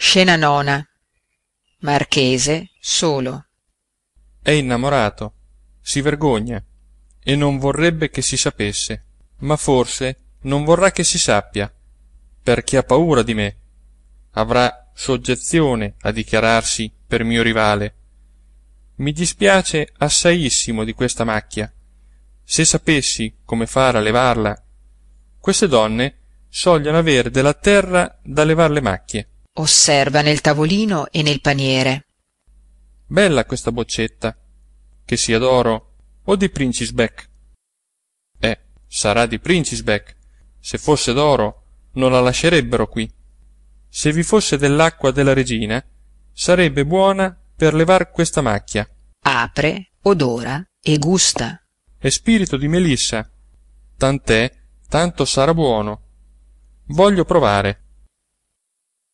scena nona. Marchese solo. È innamorato si vergogna e non vorrebbe che si sapesse ma forse non vorrà che si sappia perché ha paura di me. Avrà soggezione a dichiararsi per mio rivale. Mi dispiace assajissimo di questa macchia. Se sapessi come fare a levarla queste donne sogliono avere della terra da levar le macchie osserva nel tavolino e nel paniere. Bella questa boccetta che sia d'oro o di princisbec eh sarà di princisbec se fosse d'oro non la lascerebbero qui. Se vi fosse dell'acqua della regina sarebbe buona per levar questa macchia. Apre odora e gusta. È spirito di melissa tant'è tanto sarà buono. Voglio provare